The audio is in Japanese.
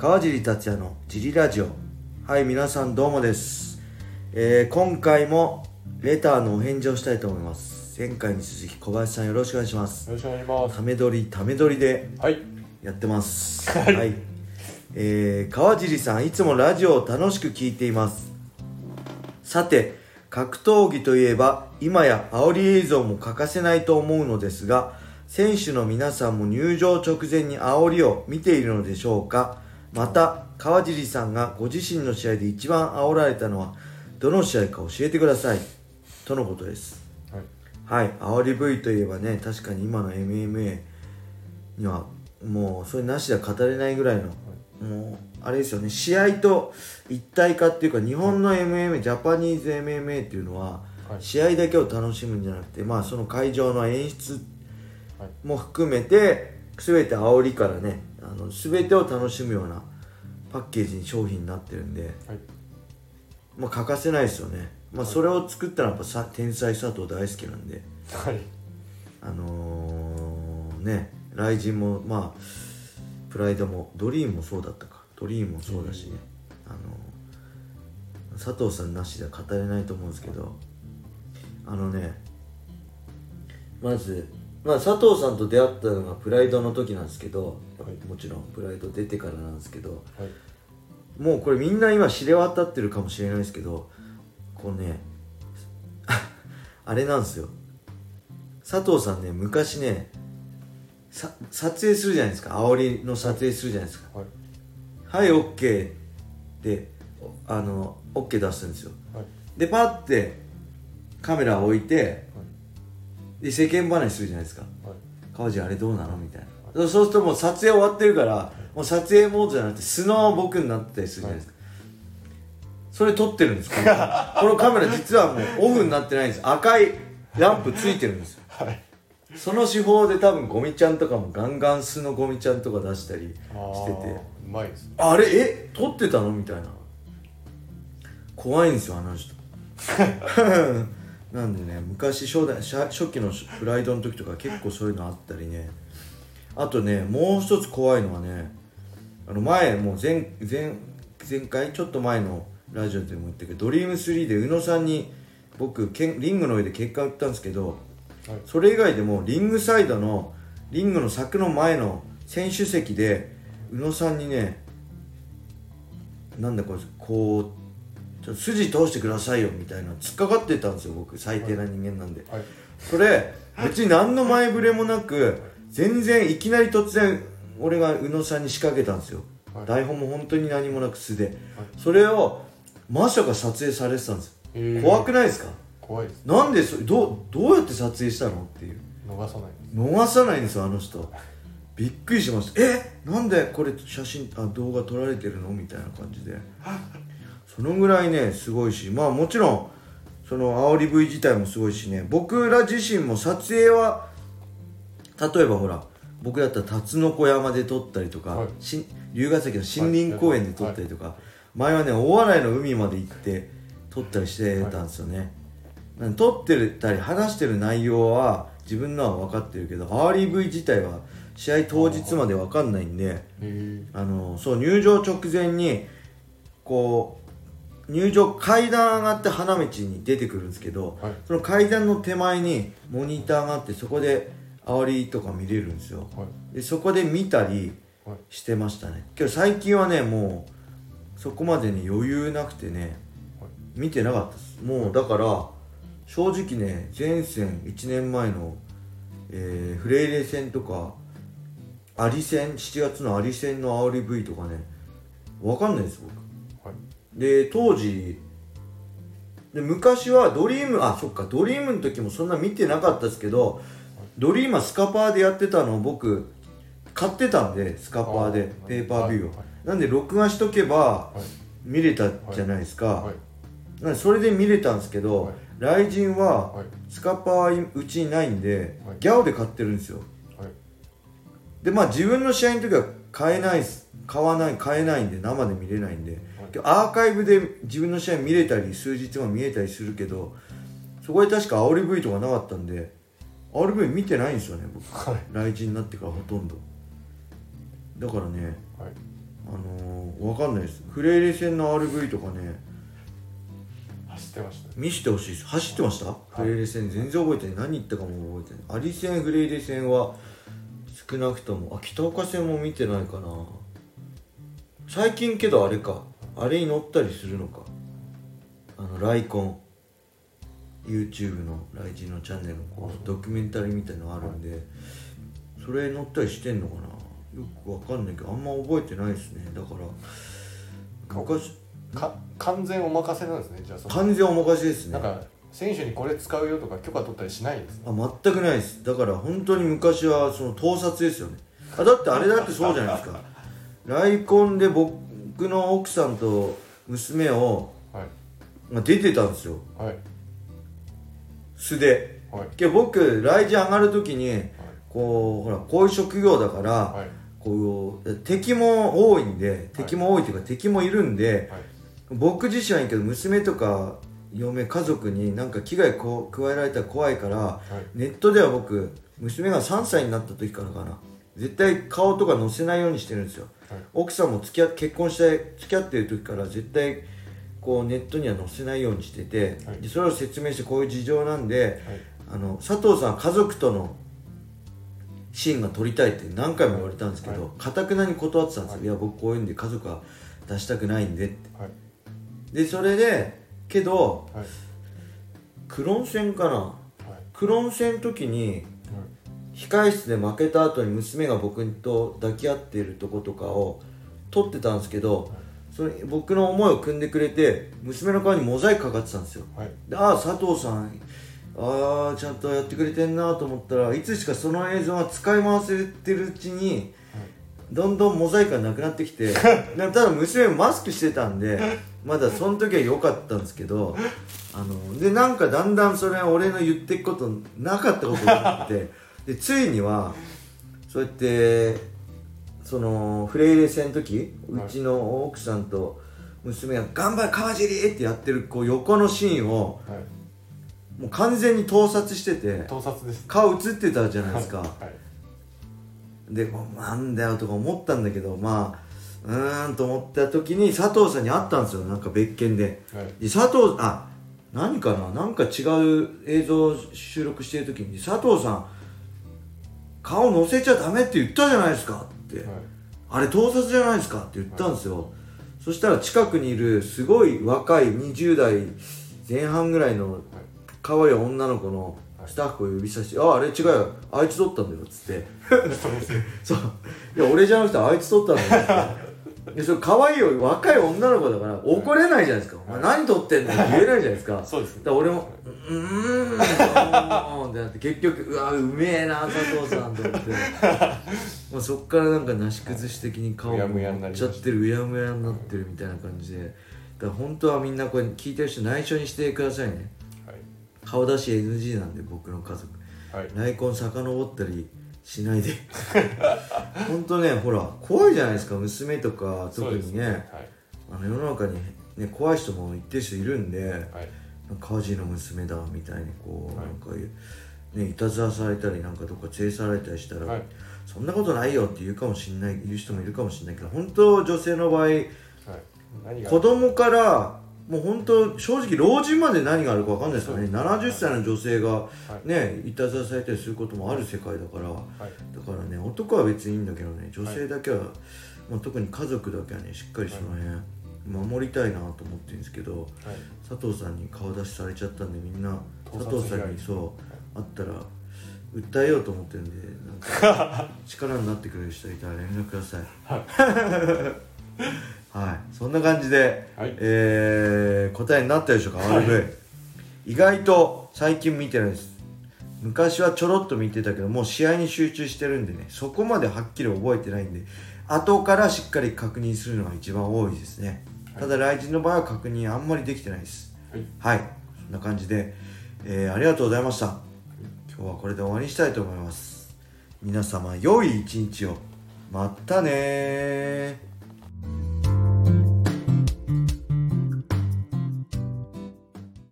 川尻達也のジリラジオ。はい皆さんどうもです、えー今回もレターのお返事をしたいと思います。前回に続き小林さんよろしくお願いします。よろしくお願いします。ため撮りため撮りではい。やってます。はい。えー川尻さんいつもラジオを楽しく聞いています。さて格闘技といえば今や煽り映像も欠かせないと思うのですが選手の皆さんも入場直前に煽りを見ているのでしょうか？また川尻さんがご自身の試合で一番煽られたのはどの試合か教えてください。とのことです。はい。はい、煽り V といえばね、確かに今の MMA にはもうそれなしでは語れないぐらいの、もうあれですよね、試合と一体化っていうか、日本の MMA、ジャパニーズ MMA っていうのは、はい。試合だけを楽しむんじゃなくて、まあその会場の演出はい。も含めて、全て煽りからね、あの全てを楽しむようなパッケージに商品になってるんで、はいまあ欠かせないですよね。まあそれを作ったのはやっぱさ天才佐藤大輔なんで。はいあのー、ね雷神もまあプライドもドリームもそうだったかドリームもそうだしね、あのー佐藤さんなしでは語れないと思うんですけどあのねまず、まあ、佐藤さんと出会ったのがプライドの時なんですけど、はい。もちろんプライド出てからなんですけどはい。もうこれみんな今知れ渡ってるかもしれないですけどこうね あれなんですよ。佐藤さんね昔ねさ撮影するじゃないですか。煽りの撮影するじゃないですか。はい。はい OK でおあの OK 出すんですよ。はい。でパッてカメラを置いてで世間話するじゃないですか。はい。川尻あれどうなのみたいな。そうするともう撮影終わってるからもう撮影モードじゃなくて素の僕になってたりするじゃないですか、それ撮ってるんですこの このカメラ実はもうオフになってないんです。赤いランプついてるんですよ。はい。その手法で多分ゴミちゃんとかもガンガン素のゴミちゃんとか出したりしてて。うまいですね。あれ？え？撮ってたの？みたいな。怖いんですよあの人 なんでね昔初代初初期のプライドの時とか結構そういうのあったりね。あとねもう一つ怖いのはねあの前もう前前前回ちょっと前のラジオでも言ったけどドリーム3で宇野さんに僕けんリングの上で結果打ったんですけどはい。それ以外でもリングサイドのリングの柵の前の選手席で宇野さんにねなんだこれこうちょっと筋通してくださいよみたいな突っかかってたんですよ僕最低な人間なんで、はい。それ別に何の前触れもなく全然いきなり突然俺が宇野さんに仕掛けたんですよ、はい。台本も本当に何もなく素で、それをまさか撮影されてたんです。怖くないですか？怖いです。なんでそどうどうやって撮影したの？っていう。逃さない逃さないんですよあの人。びっくりしました。え？なんでこれ写真あ動画撮られてるの？みたいな感じでそのぐらいねすごいしまあもちろんその煽り V 自体もすごいしね僕ら自身も撮影は例えばほら僕だったら辰野小山で撮ったりとか、はい。し龍ヶ崎の森林公園で撮ったりとか、前はね大洗の海まで行って撮ったりしてたんですよね、なんで撮ってたり話してる内容は自分のは分かってるけど RV 自体は試合当日まで分かんないんでえあのそう入場直前にこう入場階段上がって花道に出てくるんですけど、はい。その階段の手前にモニターがあってそこで煽りとか見れるんですよ。はい。でそこで見たりはい。してましたね。けど最近はねもうそこまでに余裕なくてねはい。見てなかったです。もうだから正直ね前線1年前の、えーフレイレ戦とかアリ戦7月のアリ戦の煽り V とかね分かんないです僕。はいで当時で昔はドリームあそっかドリームの時もそんな見てなかったですけどドリームはスカパーでやってたのを僕買ってたんでスカパーでペーパービューを、はいはい。なんで録画しとけばはい。見れたじゃないですか、はい。なんでそれで見れたんですけど、はい。雷神ははい。スカパーうちにないんで、はい。ギャオで買ってるんですよ。はい。でまあ自分の試合の時は買えない買わない買えないんで生で見れないんで、アーカイブで自分の試合見れたり数日も見えたりするけどそこで確か煽り V とかなかったんで煽り V 見てないんですよね僕。はい。来日になってからほとんど。だからねはい。あのー、わかんないです。フレイレ戦の RV とかね走ってました。ね見せてほしいです。走ってました、フレイレ戦全然覚えてない。何言ったかも覚えてない。アリ戦フレイレ戦は少なくともあ北岡戦も見てないかな。最近けどあれかあれに乗ったりするのか？あのライコン。YouTube のライジンのチャンネルのこうドキュメンタリーみたいのあるんでそれ乗ったりしてんのかな？よくわかんないけどあんま覚えてないですね。だから昔か完全お任せなんですねじゃあその。完全お任せですね。なんか選手にこれ使うよとか許可取ったりしないんですねあ全くないです。だから本当に昔はその盗撮ですよね。あだってあれだってそうじゃないですか。ライコンで僕の奥さんと娘を、はい。まあ、出てたんですよ。はい。素で。はい。けど僕来時上がる時にこうほらこういう職業だから、はい。こう敵も多いんで敵も多いっていうか、敵もいるんではい。僕自身はいいけど娘とか嫁家族になんか危害こう加えられたら怖いからはい。ネットでは僕娘が3歳になった時からかな絶対顔とか載せないようにしてるんですよ、はい。奥さんも付き合結婚して付き合ってる時から絶対こうネットには載せないようにしてて、はい。でそれを説明してこういう事情なんではい。あの佐藤さんは家族とのシーンが撮りたいって何回も言われたんですけどはかたくなに断ってたんですよ、はい。い、や僕こういうんで家族は出したくないんでって。はい。でそれでけどはい。クロン戦かな。はい。クロン戦の時に控室で負けた後に娘が僕と抱き合っているとことかを撮ってたんですけどそれ僕の思いを汲んでくれて娘の顔にモザイクかかってたんですよ。はい。でああ佐藤さんああちゃんとやってくれてんなと思ったらいつしかその映像が使い回せてるうちにどんどんモザイクがなくなってきて でただ娘もマスクしてたんでまだその時は良かったんですけどあのでなんかだんだんそれは俺の言ってくことなかったことになってでついにはそうやってそのフレイレ戦の時うはいちの奥さんと娘が「頑張れ川尻!」ってやってるこう横のシーンをはい。もう完全に盗撮してて盗撮です。顔映ってたじゃないですか、はい。でもうなんだよとか思ったんだけどまあうーんと思った時に佐藤さんに会ったんですよなんか別件で。はい。で佐藤あ何かな？なんか違う映像を収録してる時に佐藤さん顔乗せちゃダメって言ったじゃないですかって、はい。あれ盗撮じゃないですかって言ったんですよ、そしたら近くにいるすごい若い20代前半ぐらいの可愛い女の子のスタッフを呼びさせて「ああれ違うよ。あいつ撮ったんだよ」っつって。そう。いや俺じゃなくてあいつ撮ったんだよってでそれ可愛いよ若い女の子だから怒れないじゃないですか「お前何撮ってんの?」って言えないじゃないですか。そうです。だから俺も「うーん」ってなって結局うわうめえな佐藤さんと思って。もうそっからなんかなし崩し的に顔もっちゃってるうやむやになってるみたいな感じで。だから本当はみんなこれ聞いてる人内緒にしてくださいね。はい。顔出し NG なんで僕の家族。はい。大根遡ったりしないで。本当ねほら怖いじゃないですか。娘とか特にね。そうですはい。あの世の中に、ね、怖い人も一定数いるんではい。火事の娘だみたいにこう、はい。なんかねいたずらされたりなんかどっか連れ去られたりしたら、はい。そんなことないよって言うかもしんない言う人もいるかもしれないけど本当女性の場合はい。子供からもう本当正直老人まで何があるか分かんないですからね。70歳の女性がねいたずらされたりすることもある世界だから。はい。だからね男は別にいいんだけどね女性だけは、まあ、特に家族だけはねしっかりその辺、守りたいなと思ってるんですけどはい。佐藤さんに顔出しされちゃったんでみんな佐藤さんにそう会ったら訴えようと思ってるんでなんか力になってくれる人いたら連絡ください はい。そんな感じで、はい。えー答えになったでしょうか？RV、意外と最近見てないです。昔はちょろっと見てたけどもう試合に集中してるんでねそこまではっきり覚えてないんで後からしっかり確認するのが一番多いですね、ただ雷神の場合は確認あんまりできてないです。はい。はい。そんな感じで、えーありがとうございました。今日はこれで終わりにしたいと思います。皆様良い一日を。またねー